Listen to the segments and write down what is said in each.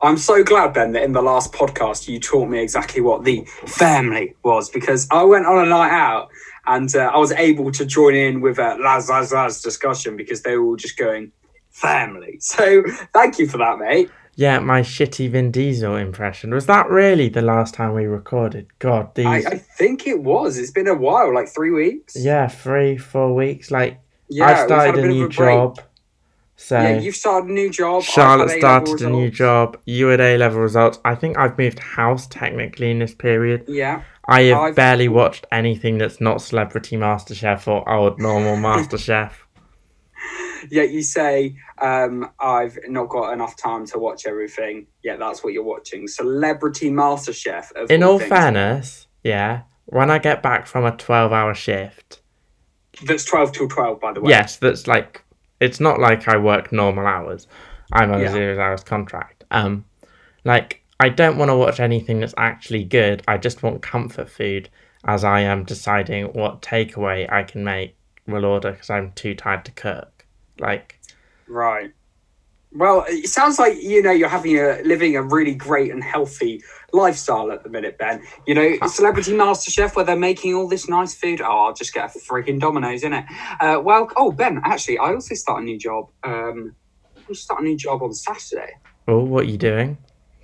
I'm so glad, Ben, that in the last podcast you taught me exactly what the family was because I went on a night out and uh, I was able to join in with uh, Laz Laz Laz discussion because they were all just going family. So thank you for that, mate. Yeah, my shitty Vin Diesel impression. Was that really the last time we recorded? God, these. I, I think it was. It's been a while, like three weeks. Yeah, three, four weeks. Like, Yeah, I started a new break. job. So, Yeah, you've started a new job. Charlotte started a new job. You had A level results. I think I've moved house technically in this period. Yeah. I have I've- barely watched anything that's not Celebrity MasterChef or old normal MasterChef. Yet you say, um, I've not got enough time to watch everything. Yeah, that's what you're watching. Celebrity MasterChef. Of In all things. fairness, yeah, when I get back from a 12 hour shift, That's 12 till 12, by the way. yes, that's like, it's not like I work normal hours. I'm on Yeah. a zero hours contract. Um, like, I don't want to watch anything that's actually good. I just want comfort food as I am deciding what takeaway I can make will order because I'm too tired to cook. Like, Right. Well, it sounds like you know you're having a living a really great and healthy lifestyle at the minute, Ben. You know, Celebrity Master Chef, where they're making all this nice food. Oh, I'll just get a freaking Domino's in it. Uh, well, oh Ben, actually, I also start a new job. Um, I start a new job on Saturday. oh, what are you doing?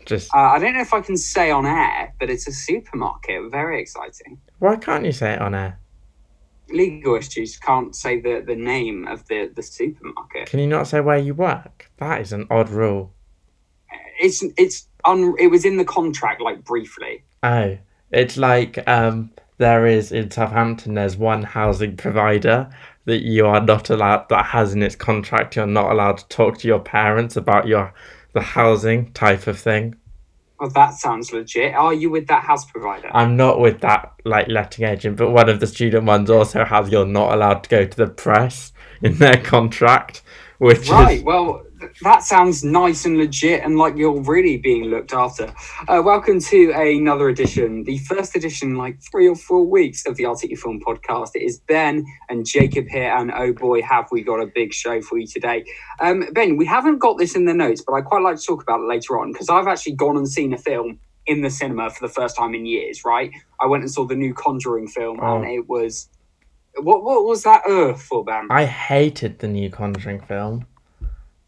Just, Uh, I don't know if I can say on air, but it's a supermarket. Very exciting. why can't you say it on air? Legal issues can't say the, the name of the, the supermarket. Can you not say where you work? That is an odd rule. It's it's un, it was in the contract like briefly. Oh, it's like um, there is in Southampton. There's one housing provider that you are not allowed that has in its contract. You're not allowed to talk to your parents about your the housing type of thing. Oh, that sounds legit. Are you with that house provider? I'm not with that like letting agent, but one of the student ones also has you're not allowed to go to the press in their contract, which right. is Well, that sounds nice and legit, and like you're really being looked after. Uh, welcome to another edition, the first edition, in, like three or four weeks of the Your Film podcast. It is Ben and Jacob here, and oh boy, have we got a big show for you today. Um, ben, we haven't got this in the notes, but I quite like to talk about it later on because I've actually gone and seen a film in the cinema for the first time in years. Right, I went and saw the new Conjuring film, Oh. and it was. What what was that uh for, Ben? I hated the new Conjuring film.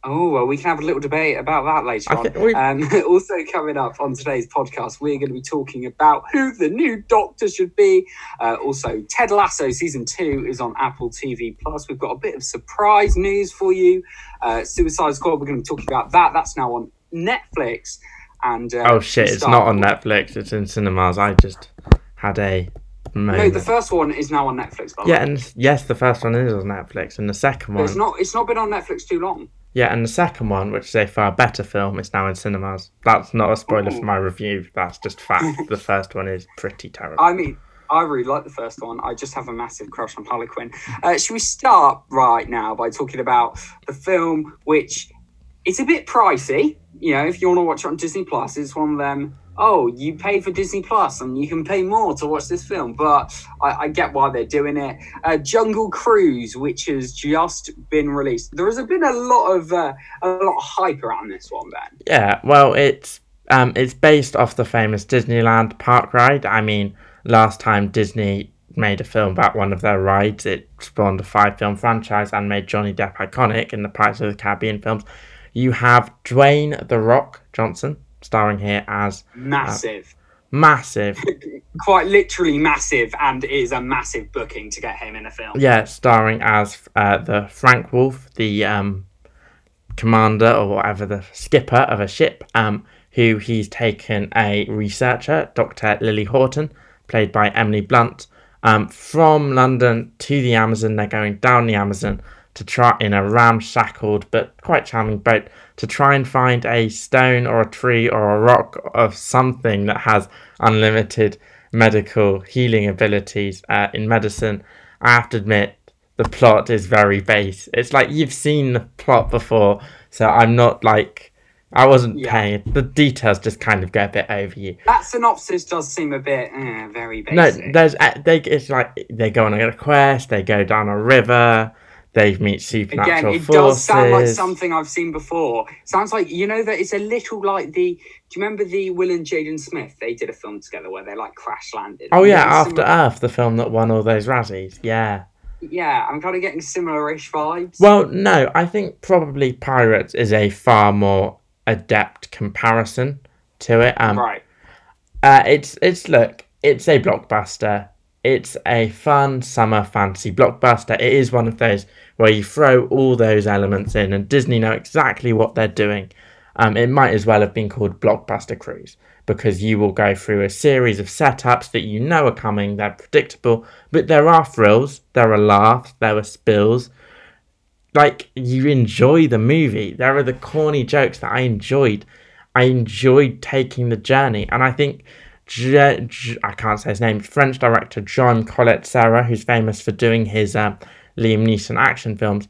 Oh, well, we can have a little debate about that later I on. we- Um, also, coming up on today's podcast, we're going to be talking about who the new Doctor should be. Uh, also, Ted Lasso season two is on Apple TV Plus. We've got a bit of surprise news for you. Uh, Suicide Squad, we're going to be talking about that. That's now on Netflix. And uh, Oh shit! It's not on Netflix. It's in cinemas. I just had a moment. No, the first one is now on Netflix. By Yeah, way. and yes, the first one is on Netflix, and the second But one, it's not. It's not been on Netflix too long. Yeah, and the second one, which is a far better film, is now in cinemas. That's not a spoiler Ooh. for my review. That's just fact. the first one is pretty terrible. I mean, I really like the first one. I just have a massive crush on Harley Quinn. Uh, should we start right now by talking about the film, which it's a bit pricey. You know, if you want to watch it on Disney Plus, it's one of them. Oh, you pay for Disney Plus and you can pay more to watch this film, but I, I get why they're doing it. Uh, Jungle Cruise, which has just been released. There has been a lot of uh, a lot of hype around this one, Ben. Yeah, well, it's um, it's based off the famous Disneyland park ride. I mean, last time Disney made a film about one of their rides, it spawned a five-film franchise and made Johnny Depp iconic in the Pirates of the Caribbean films. You have Dwayne the Rock Johnson starring here as Massive. massive, Quite literally massive, and it is a massive booking to get him in a film. yeah, starring as uh, the Frank Wolff, the um, commander or whatever the skipper of a ship, um, who he's taken a researcher, Dr. Lily Houghton, played by Emily Blunt, um, from London to the Amazon. They're going down the Amazon to try in a ramshackled but quite charming boat to try and find a stone or a tree or a rock of something that has unlimited medical healing abilities uh, in medicine. I have to admit, the plot is very base. It's like you've seen the plot before, so I'm not like I wasn't Yeah. paying. The details just kind of go a bit over you. That synopsis does seem a bit eh, very basic. No, there's uh, they. It's like they go on a quest. They go down a river. They meet Again, it forces. does sound like something I've seen before. Sounds like you know that it's a little like the. Do you remember the Will and Jaden Smith? They did a film together where they like crash landed. Oh yeah, After similar- Earth, the film that won all those Razzies. Yeah. Yeah, I'm kind of getting similar-ish vibes. Well, no, I think probably Pirates is a far more adept comparison to it. Um, right. uh, it's it's look, it's a blockbuster. It's a fun summer fantasy blockbuster. It is one of those where you throw all those elements in, and Disney know exactly what they're doing. Um, it might as well have been called Blockbuster Cruise because you will go through a series of setups that you know are coming. They're predictable, but there are thrills, there are laughs, there are spills. Like you enjoy the movie. There are the corny jokes that I enjoyed. I enjoyed taking the journey, and I think I can't say his name. French director John Collet-Serra, who's famous for doing his um, Liam Neeson action films.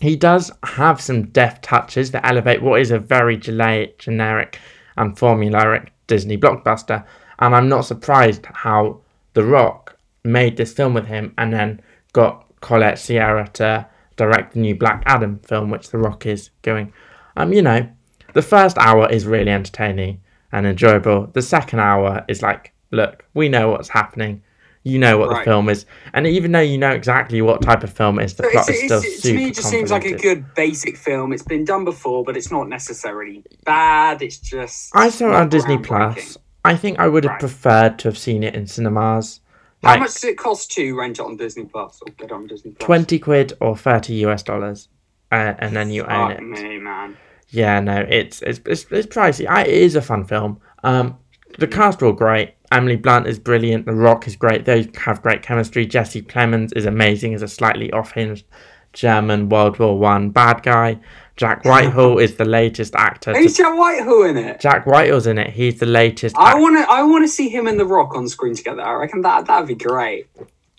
He does have some deft touches that elevate what is a very generic and formulaic Disney blockbuster, and I'm not surprised how The Rock made this film with him and then got Collet-Serra to direct the new Black Adam film, which The Rock is going. Um, you know, the first hour is really entertaining and enjoyable. The second hour is like, look, we know what's happening. You know what Right. the film is, and even though you know exactly what type of film it is, the So plot it's, is still it's, super to me, it just seems like a good basic film. It's been done before, but it's not necessarily bad. It's just. I saw it on Disney. Plus. I think I would have Right. preferred to have seen it in cinemas. How Like much does it cost to rent it on Disney Plus or get on Disney Plus? twenty quid or thirty US dollars, uh, and then you own Fuck it. me, man. Yeah, no, it's it's it's, it's pricey. I, it is a fun film. Um, the cast are all great. Emily Blunt is brilliant. The Rock is great. They have great chemistry. Jesse Plemons is amazing as a slightly off-hinged German World War One bad guy. Jack Whitehall is the latest actor. Who's To, Jack Whitehall in it? Jack Whitehall's in it. He's the latest. I want to. I want to see him and The Rock on screen together. I reckon that that'd be great.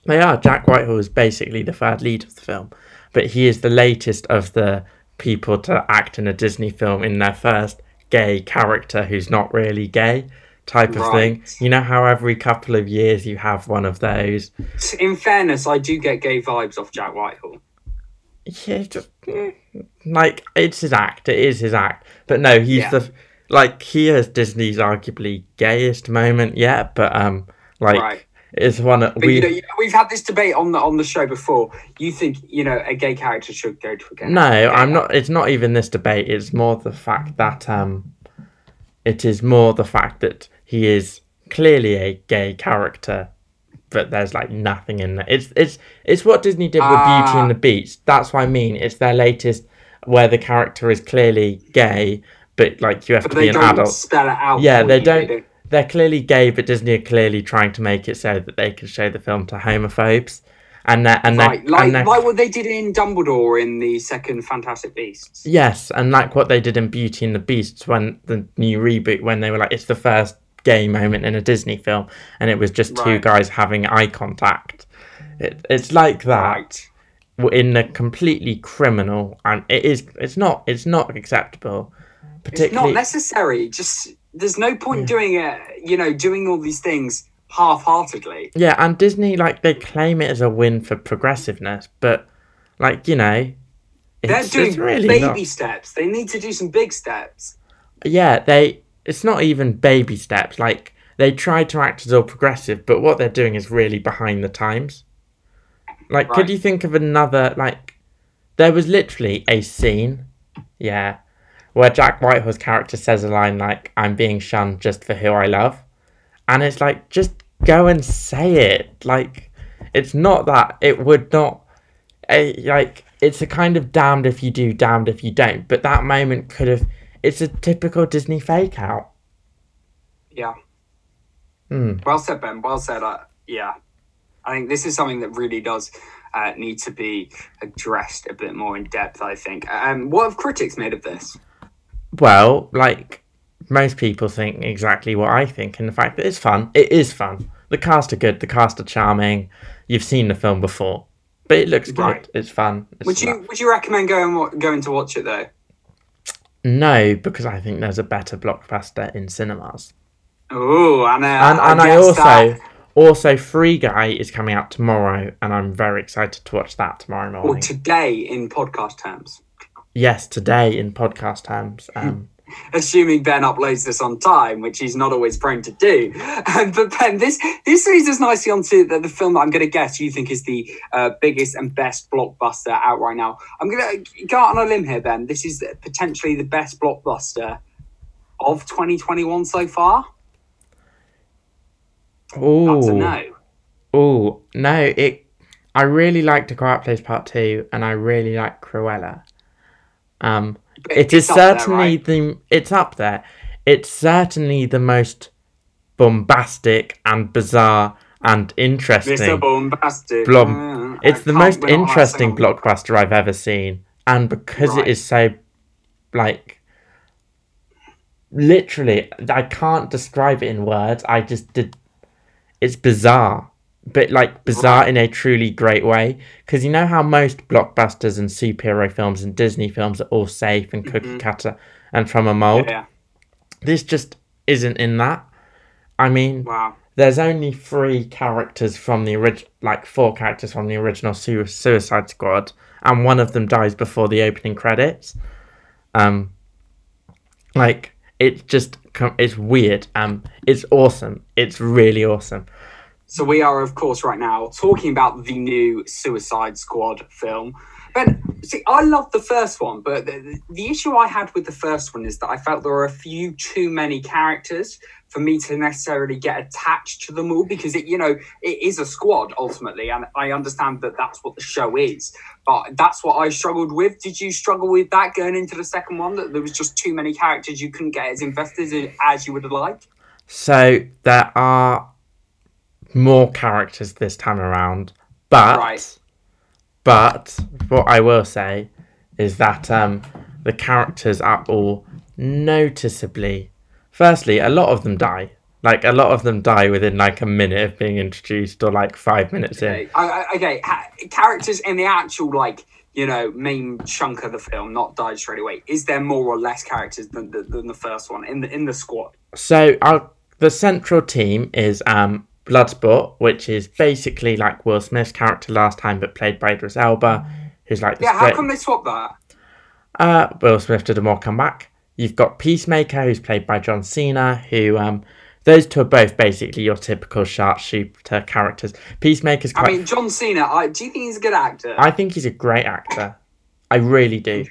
They are. Jack Whitehall is basically the third lead of the film, but he is the latest of the people to act in a Disney film in their first gay character who's not really gay type of thing. You know how every couple of years you have one of those. In fairness, I do get gay vibes off Jack Whitehall. Yeah, just like it's his act. It is his act. But no, he's Yeah. the like he has Disney's arguably gayest moment yet. But um, like Right. it's one of we. you know, we've had this debate on the on the show before. You think you know a gay character should go to a gay? No, I'm not. It's not even this debate. It's more the fact that um, it is more the fact that he is clearly a gay character, but there's like nothing in there. It's it's it's what Disney did with Beauty Ah. and the Beast. That's what I mean. It's their latest where the character is clearly gay, but like you have But to be an don't adult. spell it out. Yeah, they don't. They're clearly gay, but Disney are clearly trying to make it so that they can show the film to homophobes. And they're, and Right, they're, like and like what they did in Dumbledore in the second Fantastic Beasts. Yes, and like what they did in Beauty and the Beasts when the new reboot, when they were like, it's the first gay moment in a Disney film, and it was just two guys having eye contact. It, it's like that Right. in a completely criminal, and it is. It's not. It's not acceptable. It's not necessary. Just there's no point doing it. You know, doing all these things half-heartedly. yeah, and Disney like they claim it as a win for progressiveness, but like you know, They're doing really baby not. steps. They need to do some big steps. yeah, they it's not even baby steps. Like they try to act as all progressive, but what they're doing is really behind the times. Like, Right. could you think of another like? There was literally a scene, yeah, where Jack Whitehall's character says a line like, "I'm being shunned just for who I love," and it's like, just go and say it. Like, it's not that it would not. eh, like it's a kind of damned if you do, damned if you don't. But that moment could have. It's a typical Disney fake out. Yeah. Hmm. Well said, Ben. Well said. Uh, yeah. I think this is something that really does uh, need to be addressed a bit more in depth. I think. Um, what have critics made of this? Well, like most people think exactly what I think, and the fact that it's fun. It is fun. The cast are good. The cast are charming. You've seen the film before, but it looks good. Right. It's fun. It's Would you Would you recommend going going to watch it though? No, because I think there's a better blockbuster in cinemas. Oh, and uh, and I and I guess also that- Also, Free Guy is coming out tomorrow, and I'm very excited to watch that tomorrow Or morning. today in podcast terms. yes, today in podcast terms. Um, assuming Ben uploads this on time, which he's not always prone to do. Um, but Ben, this this leads us nicely onto the, the film that I'm going to guess you think is the uh, biggest and best blockbuster out right now. I'm going to go out on a limb here, Ben. This is potentially the best blockbuster of 2021 so far. Oh, no. oh, no! It. I really liked A Quiet Place Part Two, and I really like Cruella. Um, it it's is up there, certainly right? the. It's up there. It's certainly the most bombastic and bizarre and interesting. Mr. Bombastic. It's the most we're not allowed to interesting blockbuster I've ever seen, and because Right. it is so, like, literally, I can't describe it in words. I just did. It's bizarre, but like bizarre in a truly great way. Because you know how most blockbusters and superhero films and Disney films are all safe and cookie Mhm. cutter and from a mold. Yeah. This just isn't in that. I mean, Wow. there's only three characters from the original, like four characters from the original Su- Suicide Squad, and one of them dies before the opening credits. Um, like it just com- it's weird. Um, it's awesome. It's really awesome. So we are, of course, right now talking about the new Suicide Squad film. Ben, see, I love the first one, but the, the issue I had with the first one is that I felt there were a few too many characters for me to necessarily get attached to them all because it, you know, it is a squad ultimately, and I understand that that's what the show is. But that's what I struggled with. Did you struggle with that going into the second one? That there was just too many characters you couldn't get as invested in as you would have liked. So there are more characters this time around, but Right. but what I will say is that um, the characters are all noticeably. Firstly, a lot of them die. Like a lot of them die within like a minute of being introduced, or like five minutes in. Okay, I, I- okay. Ha- characters in the actual like you know main chunk of the film not died straight away. Is there more or less characters than the, than the first one in the in the squad? So our the central team is um Bloodsport, which is basically like Will Smith's character last time, but played by Idris Elba, who's like Yeah, how great- come they swapped that? Uh, Will Smith did a more comeback. You've got Peacemaker, who's played by John Cena, who um, those two are both basically your typical sharpshooter characters. Peacemaker's I mean, John Cena. I, do you think he's a good actor? I think he's a great actor. I really do.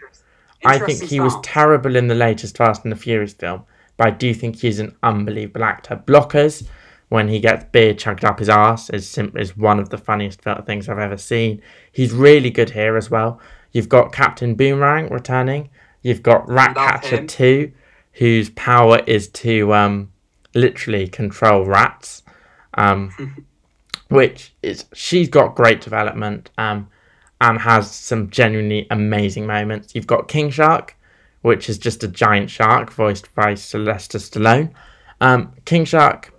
I think he was terrible in the latest Fast and the Furious film, but I do think he's an unbelievable actor. Blockers, when he gets beer chugged up his ass, is sim- is one of the funniest things I've ever seen. He's really good here as well. You've got Captain Boomerang returning. You've got Ratcatcher 2, whose power is to um, literally control rats. Um, which is she's got great development um, and has some genuinely amazing moments. You've got King Shark, which is just a giant shark voiced by Sylvester Stallone. Um, King Shark,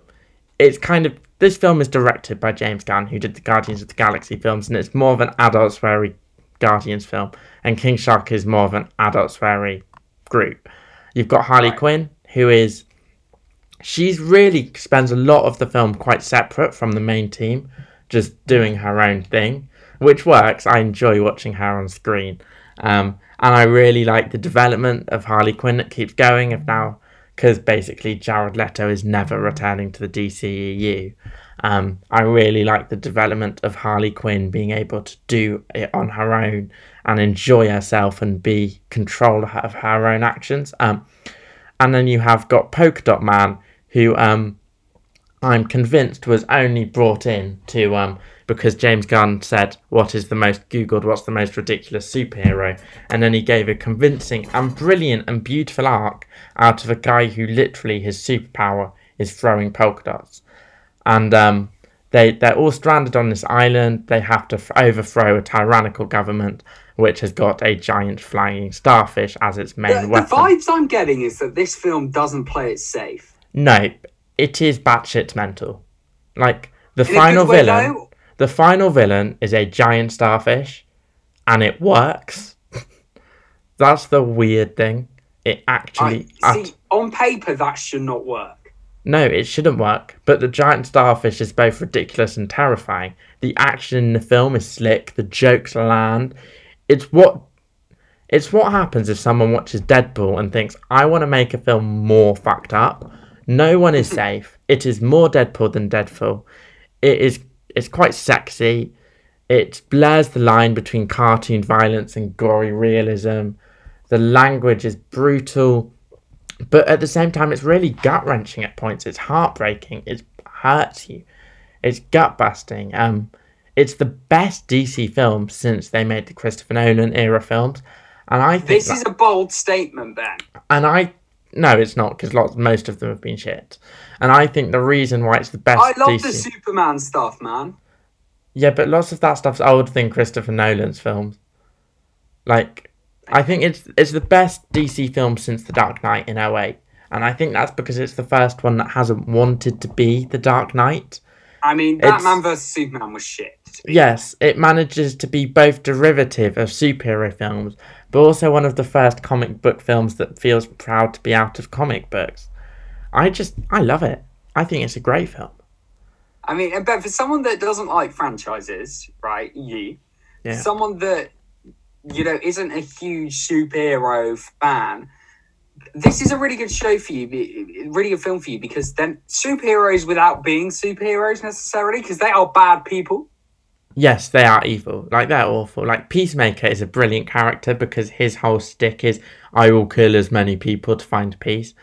it's kind of this film is directed by James Gunn, who did the Guardians of the Galaxy films, and it's more of an adult sweary Guardians film, and King Shark is more of an adult sweary group. You've got Harley Right. Quinn, who is she's really spends a lot of the film quite separate from the main team, just doing her own thing, which works. I enjoy watching her on screen, um, and I really like the development of Harley Quinn that keeps going. Of now, because basically Jared Leto is never returning to the DCEU. Um, I really like the development of Harley Quinn being able to do it on her own and enjoy herself and be control of her own actions. Um, and then you have got Polka Dot Man, who um, I'm convinced was only brought in to um, because James Gunn said, "What is the most googled? What's the most ridiculous superhero?" And then he gave a convincing and brilliant and beautiful arc out of a guy who literally his superpower is throwing polka dots, and um, they they're all stranded on this island. They have to f- overthrow a tyrannical government. Which has got a giant flying starfish as its main The, the vibes I'm getting is that this film doesn't play it safe. No, it is batshit mental. Like the In final villain, though? The final villain is a giant starfish, and it works. That's the weird thing. It I, actually, see, on paper, that should not work. No, it shouldn't work, but the giant starfish is both ridiculous and terrifying. The action in the film is slick, the jokes land. It's what it's what happens if someone watches Deadpool and thinks, I want to make a film more fucked up. No one is safe. It is more Deadpool than Deadpool. It is it's quite sexy. It blurs the line between cartoon violence and gory realism. The language is brutal but at the same time, it's really gut wrenching at points. It's heartbreaking. It hurts you. It's gut busting. Um, it's the best DC film since they made the Christopher Nolan era films, and I think This that- is a bold statement, Ben. and I no, it's not because lots most of them have been shit, and I think the reason why it's the best I love DC the Superman stuff, man. yeah, but lots of that stuff's older than Christopher Nolan's films. Like, I think it's it's the best DC film since The Dark Knight in 08. And I think that's because it's the first one that hasn't wanted to be The Dark Knight. I mean, It's- Batman vs Superman was shit. Yes, it manages to be both derivative of superhero films, but also one of the first comic book films that feels proud to be out of comic books. I just, I love it. I think it's a great film. I mean, but for someone that doesn't like franchises, right? You, Yeah. someone that you know isn't a huge superhero fan. This is a really good show for you, really good film for you because then superheroes without being superheroes necessarily, because they are bad people. Yes, they are evil. Like they're awful. Like Peacemaker is a brilliant character because his whole stick is I will kill as many people to find peace.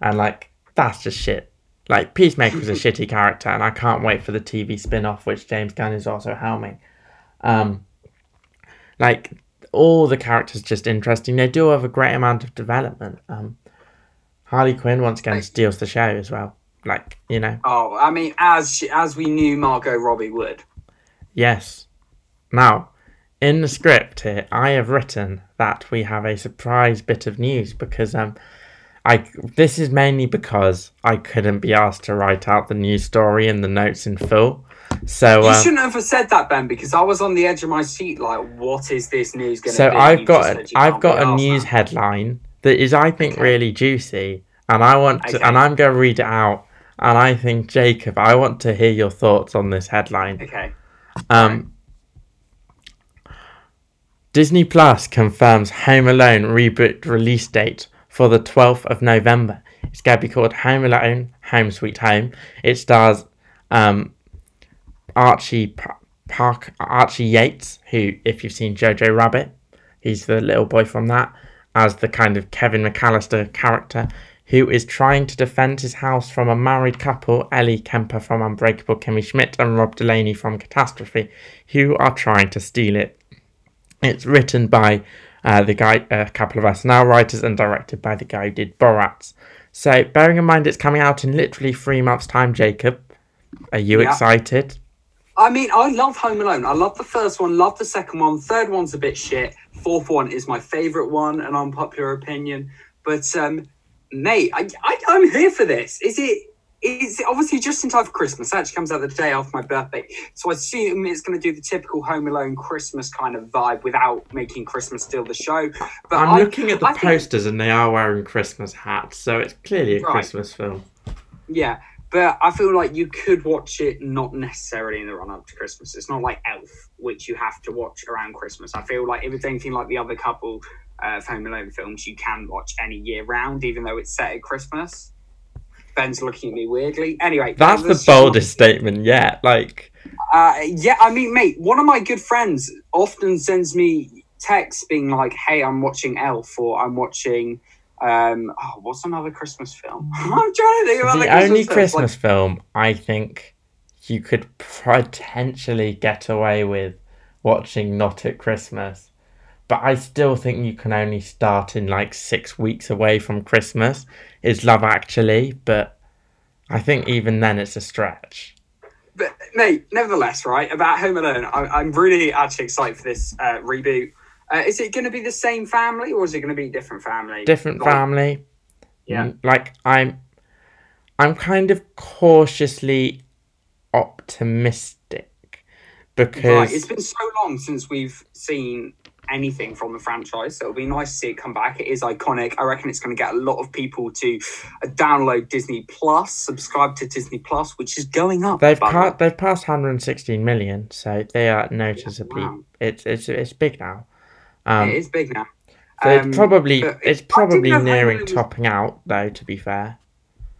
And like that's just shit. Like Peacemaker is a shitty character and I can't wait for the TV spin-off which James Gunn is also helming. Um like all the characters just interesting. They do have a great amount of development. Um Harley Quinn once again steals the show as well. Like, you know. Oh, I mean, as she, as we knew Margot Robbie would. Yes. Now, in the script here, I have written that we have a surprise bit of news because um, I this is mainly because I couldn't be asked to write out the news story and the notes in full. So You um, shouldn't have said that, Ben, because I was on the edge of my seat. Like, what is this news going to so be? So I've got just a, said you I've got a news man. headline that is I think Okay. really juicy, and I want to, Okay. and I'm going to read it out. And I think Jacob, I want to hear your thoughts on this headline. Okay. Um, Disney Plus confirms Home Alone reboot release date for the 12th of November. It's going to be called Home Alone Home Sweet Home. It stars um, Archie Park Archie Yates, who, if you've seen Jojo Rabbit, he's the little boy from that, as the kind of Kevin McAllister character who is trying to defend his house from a married couple, Ellie Kemper from Unbreakable Kimmy Schmidt and Rob Delaney from Catastrophe, who are trying to steal it. It's written by uh, the guy, a couple of SNL writers, and directed by the guy who did Borat. So, bearing in mind it's coming out in literally three months' time, Jacob, are you Yeah. excited? I mean, I love Home Alone. I love the first one, love the second one. Third one's a bit shit. Fourth one is my favorite one, an unpopular opinion. But um, mate, I, I I'm here for this. Is it? Is it obviously just in time for Christmas? It actually comes out the day after my birthday, so I assume it's going to do the typical Home Alone Christmas kind of vibe without making Christmas steal the show. But I'm I- looking at the I think- posters and they are wearing Christmas hats, so it's clearly a Right. Christmas film. Yeah, but I feel like you could watch it not necessarily in the run up to Christmas. It's not like Elf, which you have to watch around Christmas. I feel like if it's anything like the other couple uh, of Home Alone films, you can watch any year round, even though it's set at Christmas. Ben's looking at me weirdly. Anyway, That's the boldest statement yet. Like, uh, yeah, I mean, mate, one of my good friends often sends me texts being like, "Hey, I'm watching Elf," or "I'm watching." Um, oh, what's another Christmas film? I'm trying to think of other the only films, like- Christmas film I think you could potentially get away with watching not at Christmas. But I still think you can only start in like six weeks away from Christmas is Love Actually, but I think even then it's a stretch. but mate, nevertheless, right about Home Alone, I, I'm really actually excited for this uh, reboot. Uh, is it going to be the same family or is it going to be a different family? Different Like, family. Yeah. Mm, Like I'm I'm kind of cautiously optimistic because Right, it's been so long since we've seen anything from the franchise. So it'll be nice to see it come back. It is iconic. I reckon it's going to get a lot of people to uh, download Disney Plus, subscribe to Disney Plus, which is going up. They've pa- they've passed 116 million, so they are noticeably wow. it's it's it's big now. Um, it is big now. so Um, it's probably it's probably nearing topping out though. To be fair,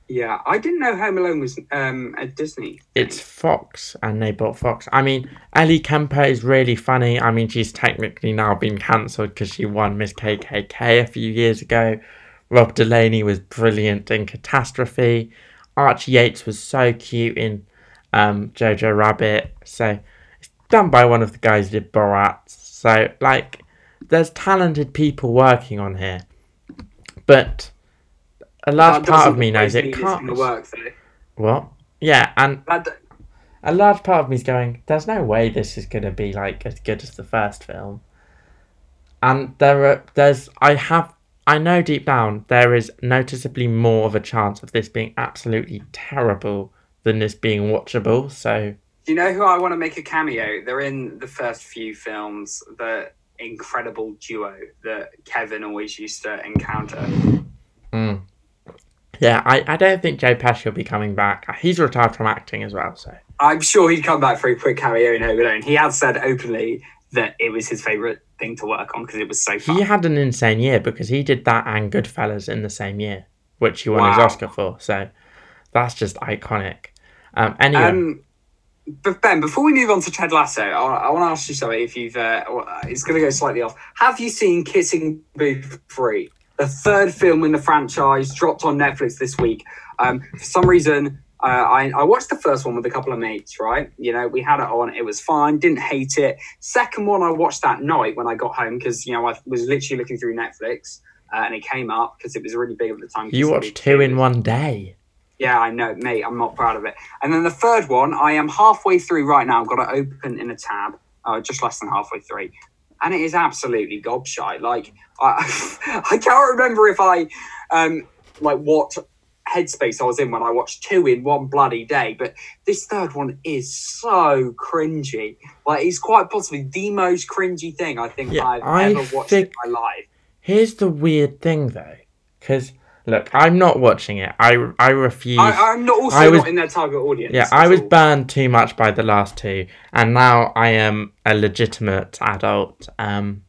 Yeah, I didn't know Home Alone was um, a Disney. it's Fox, and they bought Fox. I mean, Ellie Kemper is really funny. I mean, she's technically now been cancelled because she won Miss KKK a few years ago. Rob Delaney was brilliant in Catastrophe. Archie Yates was so cute in um, Jojo Rabbit. So it's done by one of the guys who did Borat. So like, there's talented people working on here, but a large That part of me knows it can't. gonna work though. What? Yeah, and a large part of me is going, there's no way this is going to be like as good as the first film. And there are, there's, I have, I know deep down there is noticeably more of a chance of this being absolutely terrible than this being watchable. So, Do you know who I want to make a cameo? They're in the first few films, the incredible duo that Kevin always used to encounter. mm. Yeah, I, I don't think Joe Pesci will be coming back. He's retired from acting as well, so. I'm sure he'd come back for a quick cameo in Home Alone. He has said openly that it was his favourite thing to work on because it was so fun. He had an insane year because he did that and Goodfellas in the same year, which he won his Oscar for. So that's just iconic. Um, anyway, Um, but Ben, before we move on to Ted Lasso, I, I want to ask you something. If you've, uh, it's going to go slightly off. Have you seen Kissing Booth Three, the third film in the franchise, dropped on Netflix this week? Um, for some reason, uh, I, I watched the first one with a couple of mates. Right, you know, we had it on. It was fine. Didn't hate it. Second one, I watched that night when I got home because you know I was literally looking through Netflix. Uh, and it came up because it was really big at the time. you watched two in one day. yeah, I know, mate. I'm not proud of it. And then the third one, I am halfway through right now. I've got it open in a tab, uh, just less than halfway through, and it is absolutely gobshite. Like I, I can't remember if I, um, like what headspace I was in when I watched two in one bloody day. But this third one is so cringy. Like it's quite possibly the most cringy thing I think Yeah, I've I ever watched in my life. Here's the weird thing though, because look, I'm not watching it. I I refuse. I, I'm not also I was- not in their target audience. yeah, I was all. burned too much by the last two, and now I am a legitimate adult. Um,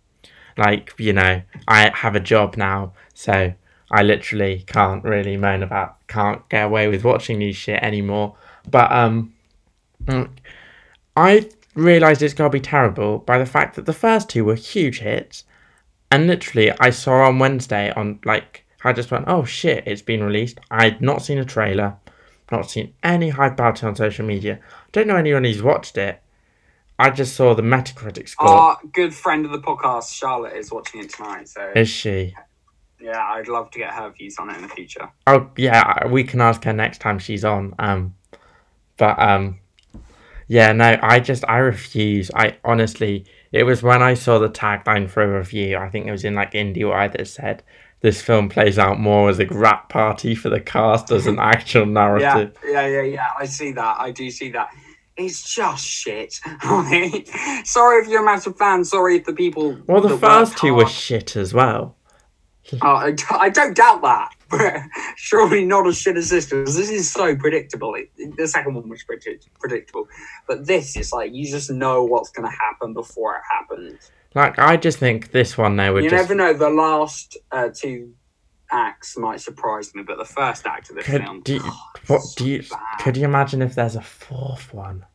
like you know, I have a job now, so I literally can't really moan about can't get away with watching these shit anymore. But um, I realized it's gotta be terrible by the fact that the first two were huge hits, and literally I saw on Wednesday on like I just went, oh shit, it's been released. I'd not seen a trailer, not seen any hype about it on social media. Don't know anyone who's watched it. I just saw the Metacritic score. Our good friend of the podcast, Charlotte, is watching it tonight. So Is she? yeah, I'd love to get her views on it in the future. Oh yeah, we can ask her next time she's on. Um, but um, yeah, no, I just I refuse. I honestly, it was when I saw the tagline for a review. I think it was in like IndieWire that said this film plays out more as a wrap party for the cast as an actual narrative. yeah, yeah, yeah. yeah. I see that. I do see that. It's just shit. sorry if you're a massive fan. Sorry if the people. Well, the first two were shit as well. Oh, I, I don't doubt that. But surely not as shit as this because this is so predictable. It, the second one was predict- predictable, but this is like you just know what's going to happen before it happens. Like I just think this one they were you just never know. The last uh, two acts might surprise me, but the first act of this Could, film, do you, oh, what it's do you? bad. Could you imagine if there's a fourth one?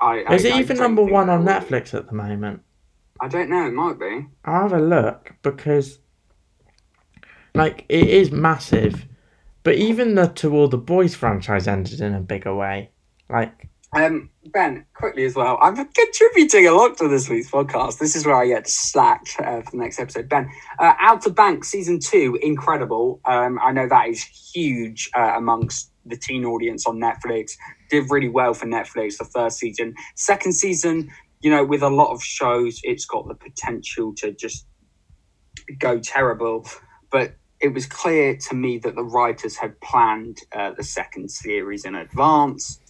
I, I- Is it I even number one on. Netflix at the moment? I don't know. It might be. I'll have a look because, like, it is massive. But even the To All the Boys franchise ended in a bigger way. Like, Um, Ben, quickly as well. I'm contributing a lot to this week's podcast. This is where I get slacked uh, for the next episode. Ben, uh, Outer Bank season two, incredible. Um, I know that is huge uh, amongst the teen audience on Netflix. Did really well for Netflix the first season. Second season, you know, with a lot of shows, it's got the potential to just go terrible. But it was clear to me that the writers had planned uh, the second series in advance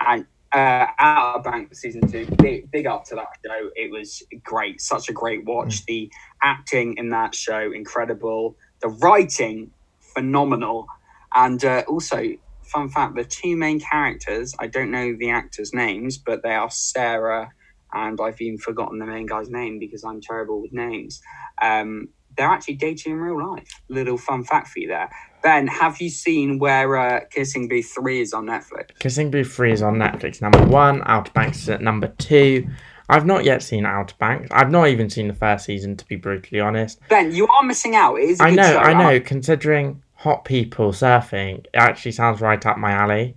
and uh, Outer Banks season two. Big, big up to that show. It was great. Such a great watch. The acting in that show, incredible. The writing, phenomenal. And uh, also, fun fact the two main characters, I don't know the actors' names, but they are Sarah and I've even forgotten the main guy's name because I'm terrible with names. Um, they're actually dating in real life. Little fun fact for you there. Ben, have you seen where uh, Kissing Booth 3 is on Netflix? Kissing Booth 3 is on Netflix, number one. Outer Banks is at number two. I've not yet seen Outer Banks. I've not even seen the first season, to be brutally honest. Ben, you are missing out. It is a I know, show. I know. Considering hot people surfing, it actually sounds right up my alley.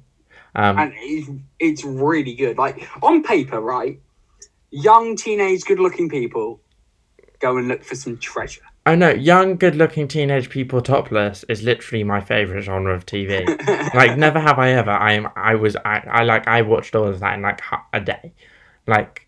Um, And it's, it's really good. Like, on paper, right? Young, teenage, good looking people go and look for some treasure. I know, young, good-looking teenage people topless is literally my favorite genre of TV. like, never have I ever. I am. I was. I. I like. I watched all of that in like a day. Like,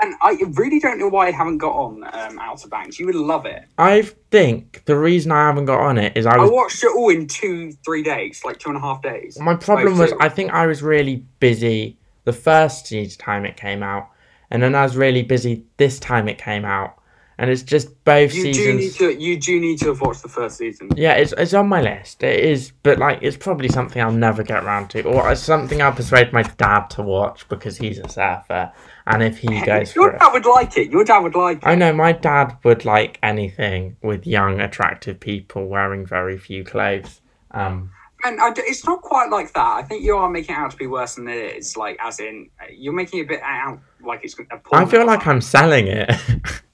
and I really don't know why I haven't got on um, Outer Banks. You would love it. I think the reason I haven't got on it is I I watched it all in two, three days, like two and a half days. My problem was too. I think I was really busy the first time it came out, and then I was really busy this time it came out, and it's just both You do seasons. need to. You do need to have watched the first season. Yeah, it's it's on my list. It is, but like it's probably something I'll never get around to, or it's something I'll persuade my dad to watch because he's a surfer, and if he goes Your for it. dad would like it. Your dad would like it. I know my dad would like anything with young, attractive people wearing very few clothes. Um, And I it's not quite like that. I think you are making it out to be worse than it is. Like, as in, uh, you're making it a bit out like it's. A I feel like I'm selling it.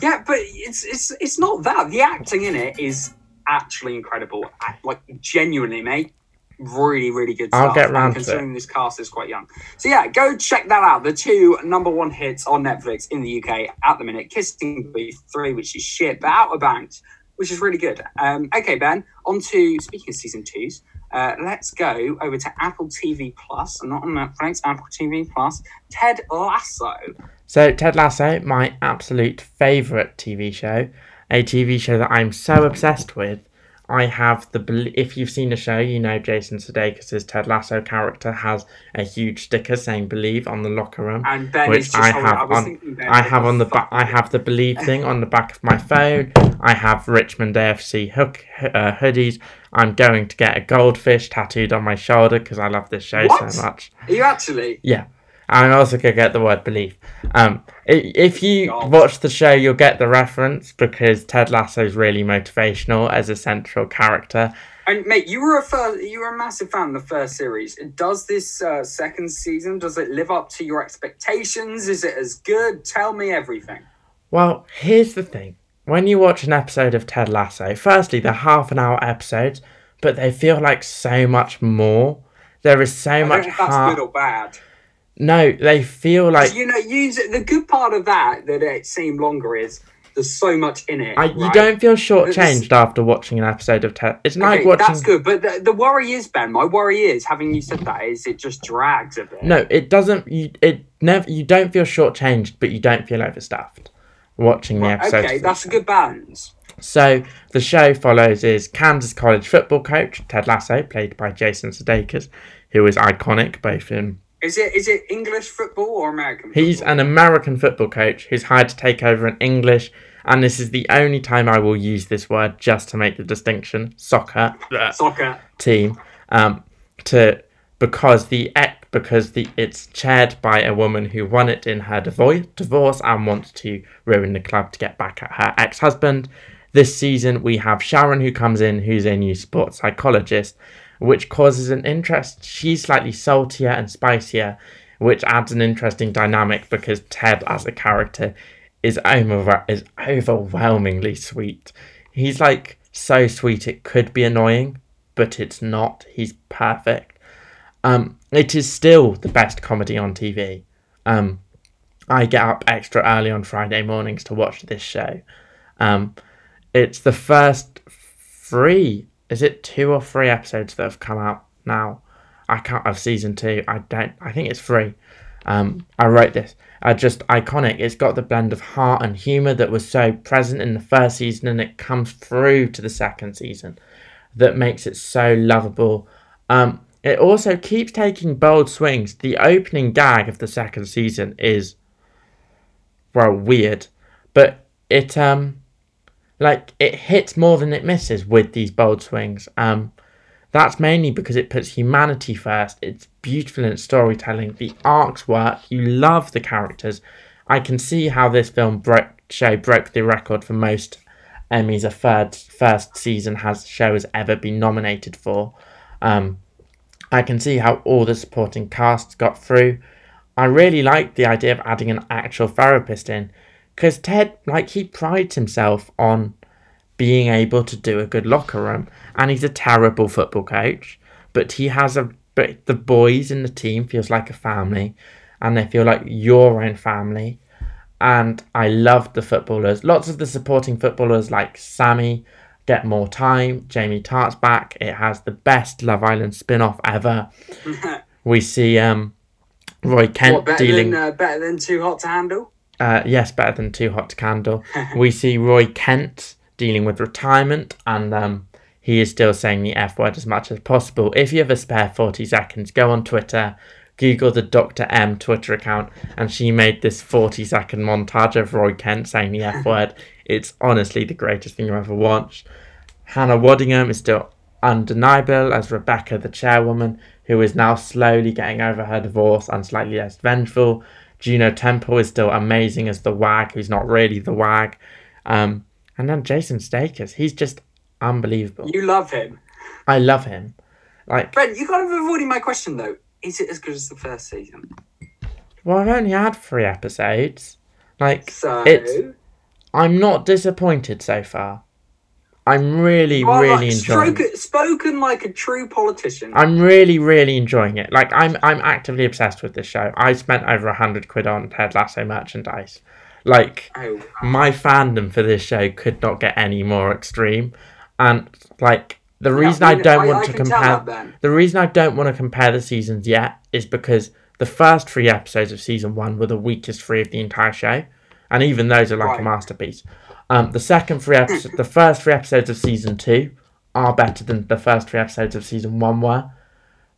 Yeah, but it's it's it's not that. The acting in it is actually incredible. I- Like genuinely, mate. Really, really good I'll stuff. get and round to considering this cast is quite young. So yeah, go check that out. The two number one hits on Netflix in the UK at the minute. Kissing Booth 3, which is shit, but Outer Banks, which is really good. Um, okay, Ben, on to speaking of season twos. Uh, let's go over to Apple TV Plus, not on Netflix, Apple TV Plus. Ted Lasso. So, Ted Lasso, my absolute favourite TV show, a TV show that I'm so obsessed with. I have the if you've seen the show, you know Jason Sudeikis' Ted Lasso character has a huge sticker saying "Believe" on the locker room, And Ben which I have was on. I have the on the back. I have the "Believe" thing on the back of my phone. I have Richmond AFC hook uh, hoodies. I'm going to get a goldfish tattooed on my shoulder because I love this show What? so much. Are you actually? Yeah. I'm also gonna get the word belief. Um, if you watch the show, you'll get the reference because Ted Lasso is really motivational as a central character. And mate, you were a first, you were a massive fan of the first series. Does this uh, second season does it live up to your expectations? Is it as good? Tell me everything. Well, here's the thing: when you watch an episode of Ted Lasso, firstly they're half an hour episodes, but they feel like so much more. There is so I don't much know if that's heart. good or bad. No, they feel like you know, use it. The good part of that that it seemed longer is there's so much in it. I, you don't feel shortchanged after watching an episode of Ted. It's like watching. that's good, but the, the worry is Ben. My worry is having you said that is it just drags a bit. No, it doesn't. You it never. You don't feel shortchanged, but you don't feel overstuffed watching the episode. Okay, that's a good balance. So the show follows is Kansas College football coach Ted Lasso, played by Jason Sudeikis, who is iconic both in. Is it is it English football or American? Football? He's an American football coach who's hired to take over an English, and this is the only time I will use this word just to make the distinction. Soccer. soccer. team um, to because the ec- because the it's chaired by a woman who won it in her divorce divorce and wants to ruin the club to get back at her ex-husband. This season we have Sharon who comes in who's a new sports psychologist, which causes an interest. She's slightly saltier and spicier, which adds an interesting dynamic because Ted as a character is over is overwhelmingly sweet. He's like so sweet it could be annoying, but it's not. He's perfect. Um, it is still the best comedy on TV. Um, I get up extra early on Friday mornings to watch this show. Um, it's the first three. Is it two or three episodes that have come out now? I can't of season two. I don't. I think it's three. Um, I wrote this. Uh, just iconic. It's got the blend of heart and humor that was so present in the first season, and it comes through to the second season. That makes it so lovable. Um, It also keeps taking bold swings. The opening gag of the second season is well weird, but it um like it hits more than it misses with these bold swings. Um that's mainly because it puts humanity first. It's beautiful in its storytelling. The arcs work. You love the characters. I can see how this film broke show broke the record for most Emmys a third first season has show has ever been nominated for. Um, I can see how all the supporting casts got through. I really like the idea of adding an actual therapist in, because Ted, like, he prides himself on being able to do a good locker room, and he's a terrible football coach, but he has a. But the boys in the team feels like a family, and they feel like your own family. And I loved the footballers. Lots of the supporting footballers, like Sammy, get more time. Jamie Tartt's back. It has the best Love Island spin off ever. we see um, Roy Kent what, better dealing. Than, uh, better than Too Hot to Handle? Uh, yes, better than Too Hot to Candle. we see Roy Kent dealing with retirement, and um, he is still saying the F word as much as possible. If you have a spare 40 seconds, go on Twitter, Google the Dr. M Twitter account, and she made this 40 second montage of Roy Kent saying the F word. It's honestly the greatest thing I've ever watched. Hannah Waddingham is still undeniable as Rebecca, the chairwoman, who is now slowly getting over her divorce and slightly less vengeful. Juno Temple is still amazing as the wag, who's not really the wag. Um, and then Jason Sudeikis, he's just unbelievable. You love him. I love him. Like, Brent, you kind of avoiding my question though. Is it as good as the first season? well, I've only had three episodes. Like, So it's I'm not disappointed so far. I'm really, really like, enjoying. stroke- spoken like a true politician. I'm really, really enjoying it. Like I'm, I'm actively obsessed with this show. I spent over a hundred quid on Ted Lasso merchandise. Like oh, my fandom for this show could not get any more extreme, and like the Yeah, reason I mean, don't I- want I to compare the reason I don't want to compare the seasons yet is because the first three episodes of season one were the weakest three of the entire show, and even those are like a Right. masterpiece. Um, the second three episodes, the first three episodes of season two are better than the first three episodes of season one were,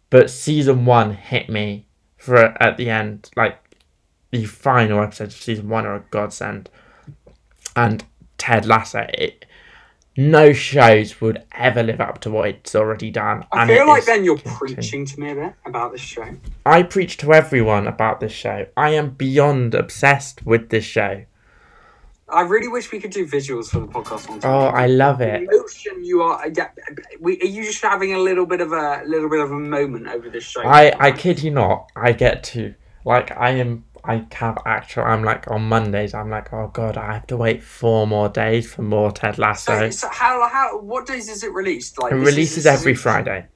but season one hit me for at the end. Like the final episodes of season one are a godsend, and Ted Lasso. It, no shows would ever live up to what it's already done. I feel like then you're preaching to me a bit about this show. I preach to everyone about this show. I am beyond obsessed with this show. I really wish we could do visuals for the podcast on Oh, I love The it. emotion you are. Yeah, we, are you just having a little bit of a little bit of a moment over this show? I I kid you not. I get to like I am. I have actual. I'm like on Mondays. I'm like, oh god, I have to wait four more days for more Ted Lasso. So, so how how what days is it released? Like It releases is- every Friday.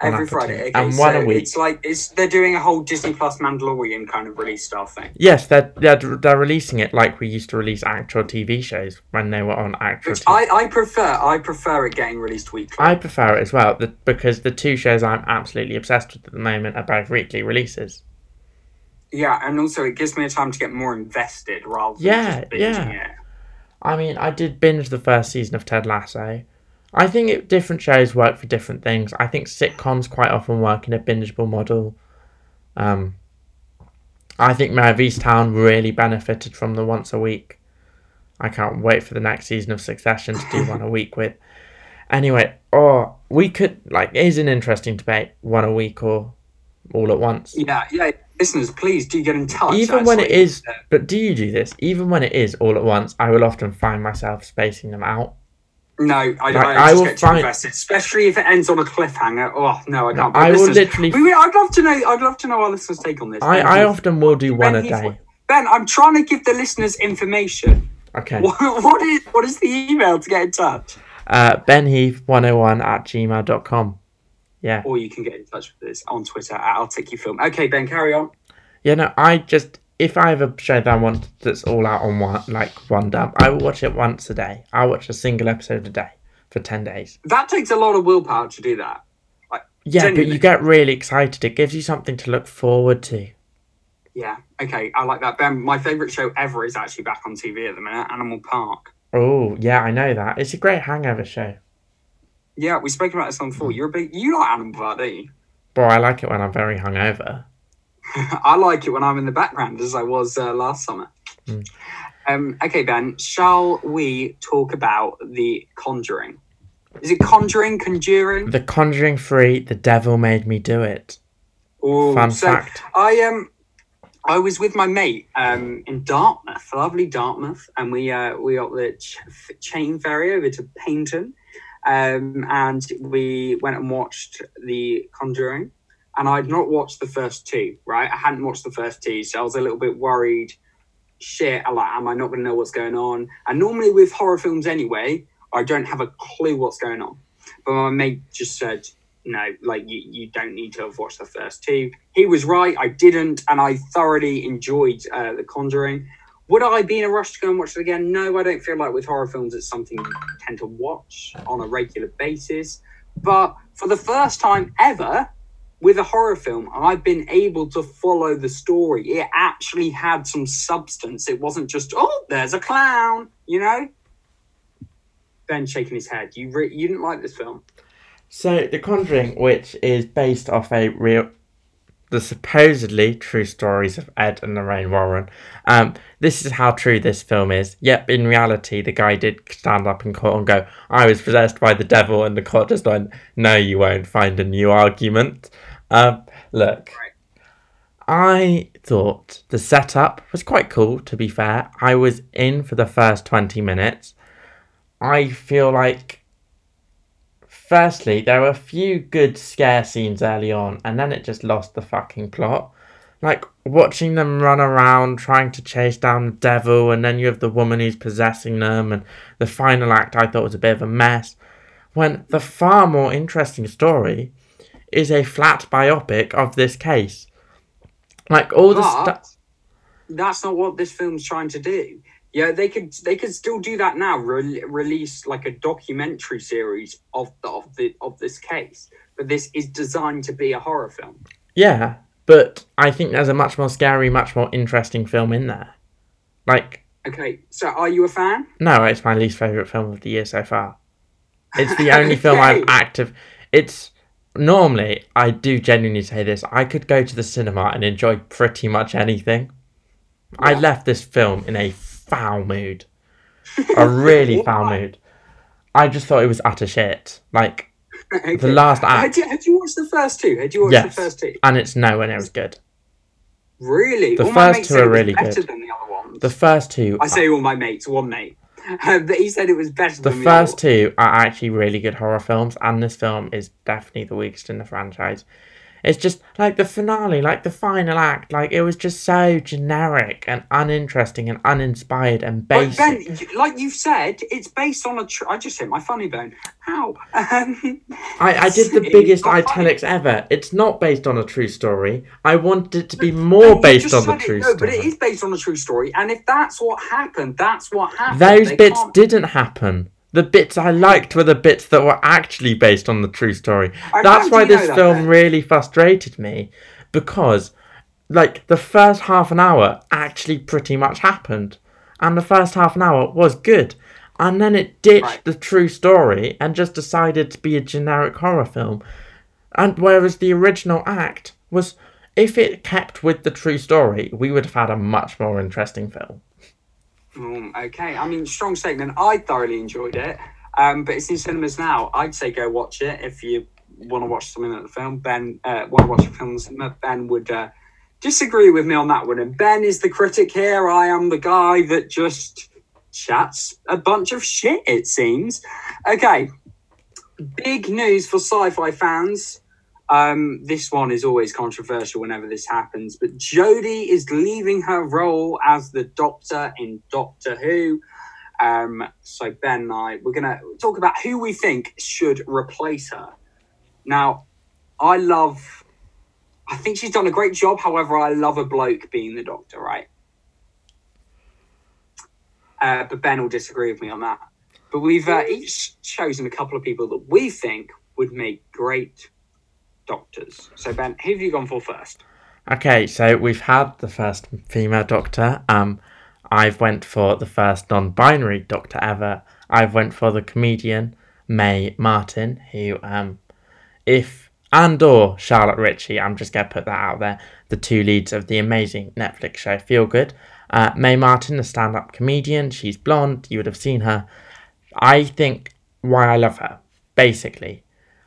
Every Friday, okay. And one so a week. It's like it's they're doing a whole Disney Plus Mandalorian kind of release style thing. Yes, they're, they're they're releasing it like we used to release actual TV shows when they were on actual. Which TV. I, I prefer. I prefer it getting released weekly. I prefer it as well the, because the two shows I'm absolutely obsessed with at the moment are both weekly releases. yeah, and also it gives me a time to get more invested rather than Yeah, just binging yeah. it. I mean, I did binge the first season of Ted Lasso. I think it, different shows work for different things. I think sitcoms quite often work in a bingeable model. Um, I think Mare of Easttown really benefited from the once a week. I can't wait for the next season of Succession to do one a week with. Anyway, or we could like it is an interesting debate, one a week or all at once. Yeah, yeah. Listeners, please do get in touch. Even when it is, but do you do this? Even when it is all at once, I will often find myself spacing them out. No, I, Like, I, I just will get too find- invested, especially if it ends on a cliffhanger. Oh no, I can't. But I will literally- We, I'd love to know. I'd love to know our listeners' take on this. I, Ben, I often will do one a Heath- day. Ben, I'm trying to give the listeners information. Okay. What, what is what is the email to get in touch? Uh, benheath101 at gmail.com. Yeah. Or you can get in touch with us on Twitter at Articufilm. Okay, Ben, carry on. Yeah, no, I just, if I have a show that I want that's all out on one, like one dump, I will watch it once a day. I'll watch a single episode a day for 10 days. That takes a lot of willpower to do that. Yeah, but you get really excited. It gives you something to look forward to. Yeah. Okay, I like that. Ben, my favourite show ever is actually back on TV at the minute, Animal Park. Oh, yeah, I know that. It's a great hangover show. Yeah, we spoke about this on before. Hmm. You're a big you like Animal Park, don't you? Boy, I like it when I'm very hungover. I like it when I'm in the background, as I was uh, last summer. Mm. Um, okay, Ben, shall we talk about The Conjuring? Is it Conjuring, Conjuring? The Conjuring 3, The Devil Made Me Do It. Ooh, Fun so fact. I um, I was with my mate um in Dartmouth, lovely Dartmouth, and we uh we got the ch- chain ferry over to Paignton, um, and we went and watched The Conjuring, and I'd not watched the first two, right? I hadn't watched the first two, so I was a little bit worried. Shit, I like, am I not going to know what's going on? And normally with horror films, anyway, I don't have a clue what's going on. But my mate just said, no, like you, you don't need to have watched the first two. He was right, I didn't, and I thoroughly enjoyed uh, The Conjuring. Would I be in a rush to go and watch it again? No, I don't feel like with horror films it's something you tend to watch on a regular basis. But for the first time ever, with a horror film, I've been able to follow the story. It actually had some substance. It wasn't just, oh, there's a clown, you know? Ben shaking his head. You re- you didn't like this film? So, The Conjuring, which is based off a real, the supposedly true stories of Ed and Lorraine Warren. Um, this is how true this film is. Yep, in reality, the guy did stand up in court and go, "I was possessed by the devil," and the court just went, "No, you won't find a new argument." Um, look, I thought the setup was quite cool. To be fair, I was in for the first twenty minutes. I feel like firstly, there were a few good scare scenes early on, and then it just lost the fucking plot. Like watching them run around trying to chase down the devil, and then you have the woman who's possessing them, and the final act I thought was a bit of a mess. When the far more interesting story is a flat biopic of this case. Like all the stuff. that's not what this film's trying to do. Yeah, they could they could still do that now. Re- release like a documentary series of the, of the of this case, but this is designed to be a horror film. Yeah, but I think there's a much more scary, much more interesting film in there. Like Okay, so are you a fan? No, it's my least favorite film of the year so far. It's the only film I've Okay. active. It's normally I do genuinely say this. I could go to the cinema and enjoy pretty much anything. I left this film in a foul mood, a really foul mood. I just thought it was utter shit. Like Okay. the last Had act, you, had you watched the first two? Had you watched Yes. the first two? and it's nowhere near as good. Really? The All my first mates two are really better good. than the other ones. The first two, I say all my mates, one mate, Um, but he said it was better the first two are actually really good horror films, and this film is definitely the weakest in the franchise. It's just like the finale, like the final act, like it was just so generic and uninteresting and uninspired and basic. Ben, like you've said, it's based on a. Tr- I just hit my funny bone. Ow! Um, I, I did the biggest italics ever. It's not based on a true story. I wanted it to be more you based on the it, true no, story. but it is based on a true story, and if that's what happened, that's what happened. Those They bits can't- didn't happen. The bits I liked were the bits that were actually based on the true story. And That's why this that, film then? really frustrated me because, like, the first half an hour actually pretty much happened, and the first half an hour was good. And then it ditched Right. the true story and just decided to be a generic horror film. And whereas the original act was, if it kept with the true story, we would have had a much more interesting film. Okay, I mean, strong statement. I thoroughly enjoyed it, um, but it's in cinemas now. I'd say go watch it if you want to watch something at the film. Ben, uh, want to watch a film in the cinema. Ben would uh, disagree with me on that one. And Ben is the critic here. I am the guy that just chats a bunch of shit. It seems. Okay, big news for sci-fi fans. Um, this one is always controversial whenever this happens, but Jodie is leaving her role as the Doctor in Doctor Who. Um, so Ben and I, we're gonna talk about who we think should replace her. Now, I love. I think she's done a great job. However, I love a bloke being the Doctor, right? Uh, but Ben will disagree with me on that. But we've uh, each chosen a couple of people that we think would make great doctors. So Ben, who have you gone for first? Okay, so we've had the first female doctor. Um, I've went for the first non-binary doctor ever. I've went for the comedian Mae Martin, who, um, if and or Charlotte Ritchie. I'm just gonna put that out there. The two leads of the amazing Netflix show Feel Good. Uh, Mae Martin, the stand-up comedian. She's blonde. You would have seen her. I think why I love her, basically,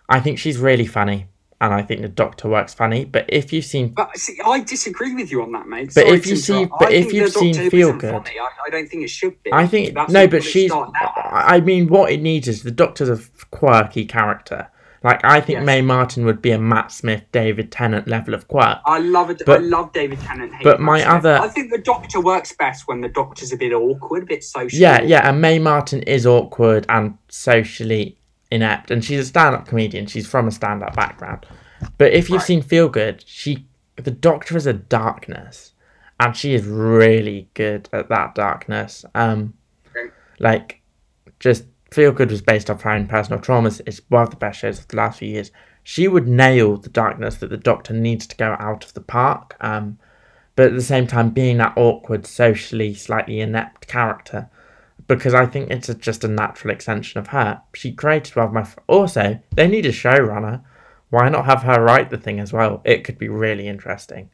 I think she's really funny, and I think the Doctor works funny. But if you've seen, But see, I disagree with you on that, mate. But Sorry if you see- interrupt. but I if you've seen Feel Good- funny. I, I don't think it should be. I think That's no, but she's. I mean, what it needs is the Doctor's a quirky character. Like I think Yes. Mae Martin would be a Matt Smith, David Tennant level of quirk. I love it. But- I love David Tennant. but Matt my Smith. other- I think the Doctor works best when the Doctor's a bit awkward, a bit social. Yeah, yeah, and Mae Martin is awkward and socially inept, and she's a stand-up comedian. She's from a stand-up background. But if you've Right. seen Feel Good, she, the Doctor is a darkness, and she is really good at that darkness. Um, Okay. like, just Feel Good was based off her own personal traumas. It's one of the best shows of the last few years. She would nail the darkness that the Doctor needs to go out of the park. Um, but at the same time, being that awkward, socially slightly inept character because I think it's a, just a natural extension of her. She created one of my. F- also, they need a showrunner. Why not have her write the thing as well? It could be really interesting.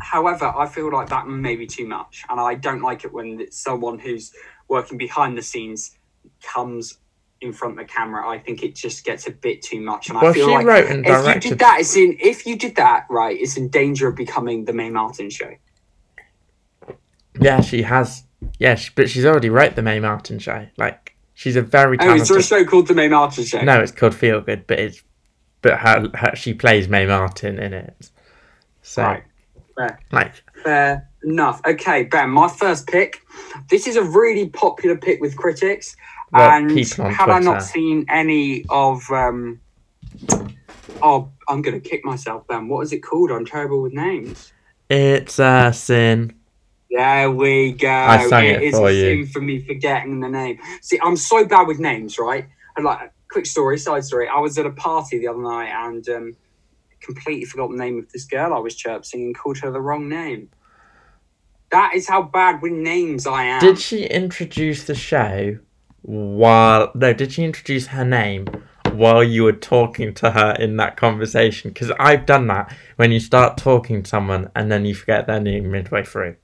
However, I feel like that may be too much, and I don't like it when someone who's working behind the scenes comes in front of the camera. I think it just gets a bit too much, and Well, I feel she like wrote and if you did that, it's in. If you did that right, it's in danger of becoming the Mae Martin show. Yeah, she has. Yeah, she, but she's already wrote the Mae Martin show. Like, she's a very talented... Oh, is there a show called the Mae Martin show? no, it's called Feel Good, but it's but her, her she plays Mae Martin in it. So Right. Fair. like Fair enough. Okay, Ben, my first pick. This is a really popular pick with critics. Well, and have I not seen any of um Oh, I'm gonna kick myself, Ben. What is it called? I'm terrible with names. it's a sin. There we go. I sang it is for you. for me forgetting the name. See, I'm so bad with names, right? And like, quick story, side story. I was at a party the other night and um, completely forgot the name of this girl I was chirping and called her the wrong name. That is how bad with names I am. Did she introduce the show while no? Did she introduce her name while you were talking to her in that conversation? Because I've done that when you start talking to someone and then you forget their name midway through.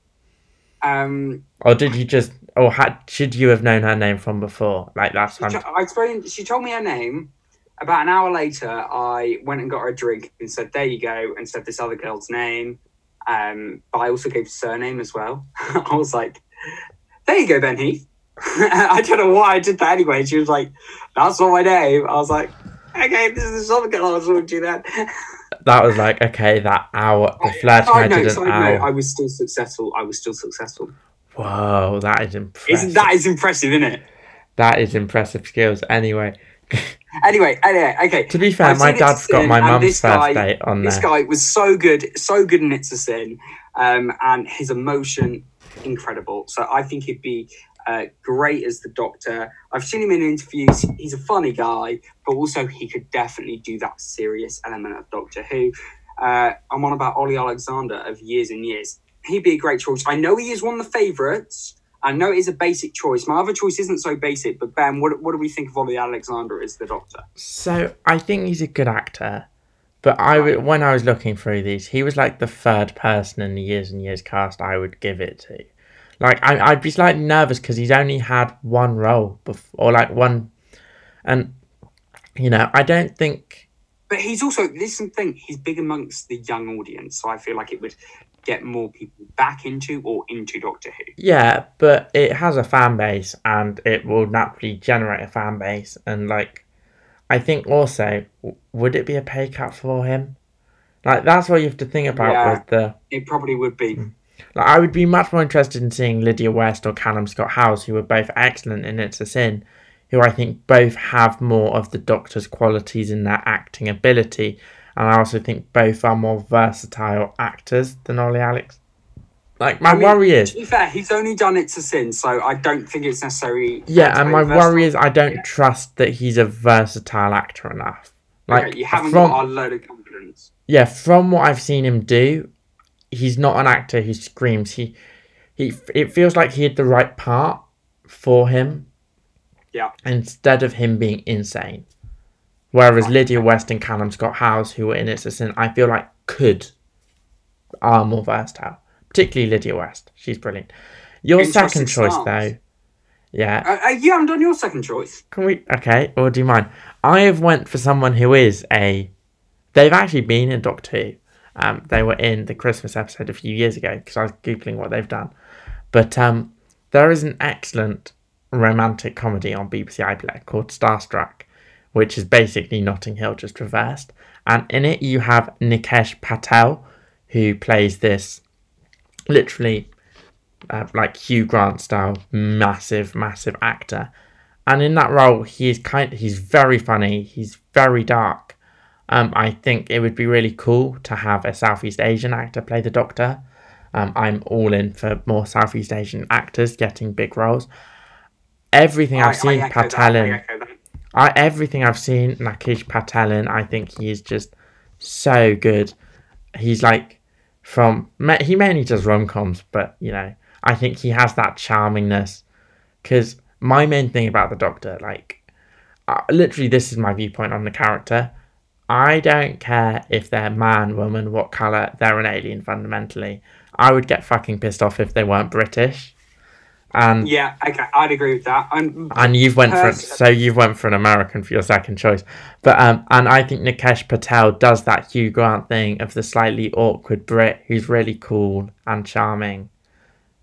Um, Or did you just? Or had should you have known her name from before? Like that's time? to- I explained. She told me her name. About an hour later, I went and got her a drink and said, "There you go," and said this other girl's name. Um, but I also gave surname as well. I was like, "There you go, Ben Heath." I don't know why I did that anyway. She was like, "That's not my name." I was like, "Okay, this is this other girl I was talking to then." That was like okay, that hour. The flirting I Side did note, an side note. I was still successful. I was still successful. Whoa, that is impressive. Isn't that is impressive, isn't it? that is impressive skills. Anyway, Anyway, anyway, okay. to be fair, I've my seen It's a dad's got Sin, my mum's first guy- date on This there. guy was so good, so good in It's a Sin, um, and his emotion incredible. So I think he'd be uh, great as the Doctor. I've seen him in interviews. He's a funny guy, but also he could definitely do that serious element of Doctor Who. Uh, I'm on about Ollie Alexander of years and years. He'd be a great choice. I know he is one of the favourites. I know it is a basic choice. My other choice isn't so basic, but Ben, what, what do we think of Ollie Alexander as the Doctor? So I think he's a good actor, but I when I was looking through these, he was like the third person in the years and years cast I would give it to. Like I, I'd be slightly nervous because he's only had one role before, or like one, and you know I don't think. But he's also this is the thing. He's big amongst the young audience, so I feel like it would get more people back into or into Doctor Who. Yeah, but it has a fan base, and it will naturally generate a fan base, and like, I think also, would it be a pay cut for him? Like that's what you have to think about Yeah. with the. It probably would be. Hmm. Like, I would be much more interested in seeing Lydia West or Callum Scott Howells, who were both excellent in It's a Sin, who I think both have more of the Doctor's qualities in their acting ability, and I also think both are more versatile actors than Ollie Alex. Like my I mean, worry is, To be fair, he's only done it to sin, so I don't think it's necessary. yeah, and my worry is. I don't trust that he's a versatile actor enough. Like Okay, you haven't from got a load of confidence. yeah, from what I've seen him do, he's not an actor who screams. He he it feels like he had the right part for him. Yeah. Instead of him being insane. Whereas Lydia West and Callum Scott Howells, who were in It's a Sin, I feel like could are more versatile. Particularly Lydia West. She's brilliant. Your second choice, though. Yeah. Uh, uh, you haven't done your second choice. Can we? Okay. Or do you mind? I have went for someone who is a. They've actually been in Doctor Who. Um, they were in the Christmas episode a few years ago because I was googling what they've done. But um, there is an excellent romantic comedy on BBC iPlayer called Starstruck, which is basically Notting Hill just reversed. And in it, you have Nikesh Patel, who plays this literally uh, like Hugh Grant style massive, massive actor. And in that role, he is kind. He's very funny. He's very dark. Um, I think it would be really cool to have a Southeast Asian actor play the Doctor. Um, I'm all in for more Southeast Asian actors getting big roles. Everything I've seen I Patel in, echo that. I everything I've seen Nikesh Patel in, I think he is just so good. He's like from he mainly does rom coms, but you know I think he has that charmingness. Because my main thing about the Doctor, like, uh, literally, this is my viewpoint on the character. I don't care if they're man, woman, what color, they're an alien fundamentally. I would get fucking pissed off if they weren't British. And Yeah, okay, I'd agree with that. And and you've went for so you've went for an American for your second choice, but um, and I think Nikesh Patel does that Hugh Grant thing of the slightly awkward Brit who's really cool and charming,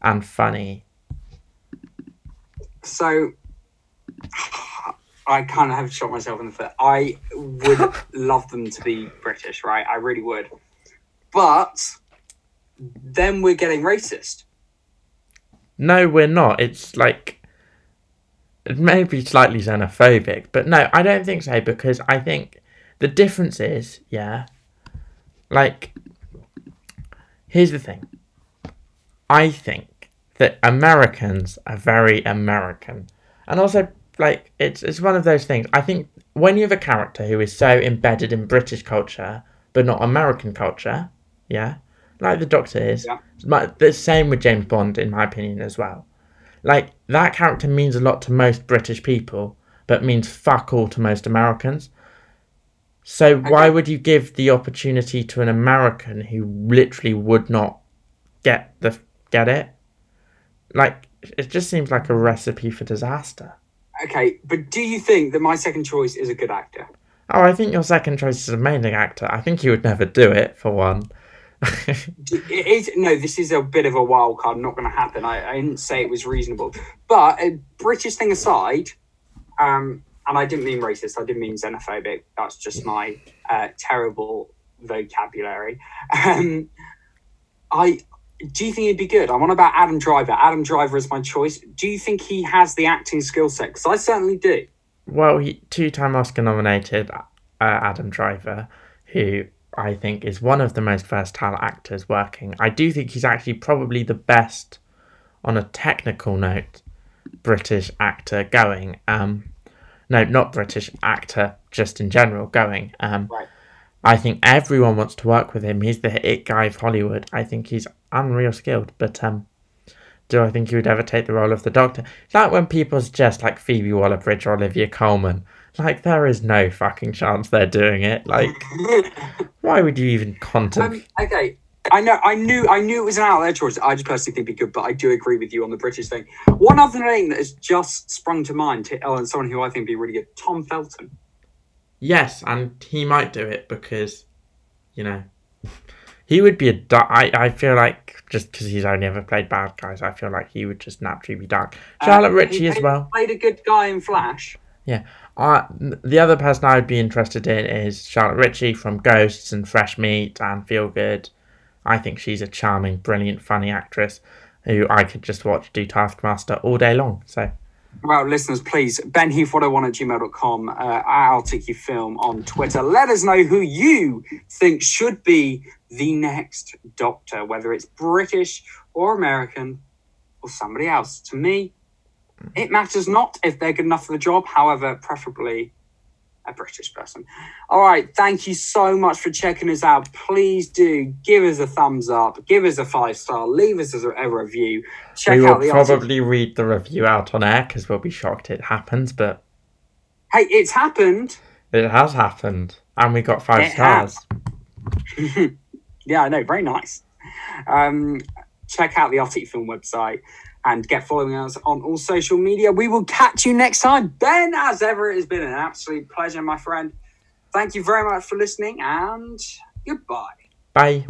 and funny. so I kind of have shot myself in the foot. I would love them to be British, right? I really would. But then we're getting racist. No, we're not. It's like it may be slightly xenophobic, but no, I don't think so because I think the difference is, yeah, like here's the thing. I think that Americans are very American, and also like it's it's one of those things. I think when you have a character who is so embedded in British culture but not American culture, yeah, like the Doctor is. Yeah. But the same with James Bond, in my opinion, as well. Like that character means a lot to most British people, but means fuck all to most Americans. So why would you give the opportunity to an American who literally would not get the get it? Like it just seems like a recipe for disaster. Okay, but do you think that my second choice is a good actor? Oh, I think your second choice is an amazing actor. I think he would never do it for one. It is no. This is a bit of a wild card. Not going to happen. I, I didn't say it was reasonable, but uh, British thing aside, um, and I didn't mean racist. I didn't mean xenophobic. That's just my uh, terrible vocabulary. Um, I do you think he'd be good? I'm on about Adam Driver. Adam Driver is my choice. Do you think he has the acting skill set? Because I certainly do. Well, he two-time Oscar nominated uh, Adam Driver, who I think is one of the most versatile actors working. I do think he's actually probably the best, on a technical note, British actor going. Um, no, not British actor, just in general going. Um, Right. I think everyone wants to work with him. He's the it guy of Hollywood. I think he's unreal skilled, but um, do I think he would ever take the role of the Doctor? Like when people suggest like Phoebe Waller-Bridge or Olivia Colman. Like there is no fucking chance they're doing it. Like why would you even contemplate? Um, okay. I know, I knew, I knew it was an out there choice. I just personally think it'd be good, but I do agree with you on the British thing. One other name that has just sprung to mind, to, oh, and someone who I think would be really good, Tom Felton. Yes, and he might do it because, you know, he would be a dark. I I feel like just because he's only ever played bad guys, I feel like he would just naturally be dark. Charlotte Um, Ritchie as well. Played a good guy in Flash. Yeah. Uh, the other person I would be interested in is Charlotte Ritchie from Ghosts and Fresh Meat and Feel Good. I think she's a charming, brilliant, funny actress who I could just watch do Taskmaster all day long. So, Well, listeners, please, benheath101 at gmail.com, uh, Articufilm on Twitter. Let us know who you think should be the next Doctor, whether it's British or American or somebody else. To me, it matters not if they're good enough for the job, however, preferably a British person. All right, thank you so much for checking us out. Please do give us a thumbs up, give us a five star, leave us a, a review. Check we will out the article. probably read the review out on air because we'll be shocked it happens. But Hey, it's happened. It has happened, and we got five It stars. yeah, I know. Very nice. Um, check out the Articufilm website and get following us on all social media. We will catch you next time. Ben, as ever, it has been an absolute pleasure, my friend. Thank you very much for listening and goodbye. Bye.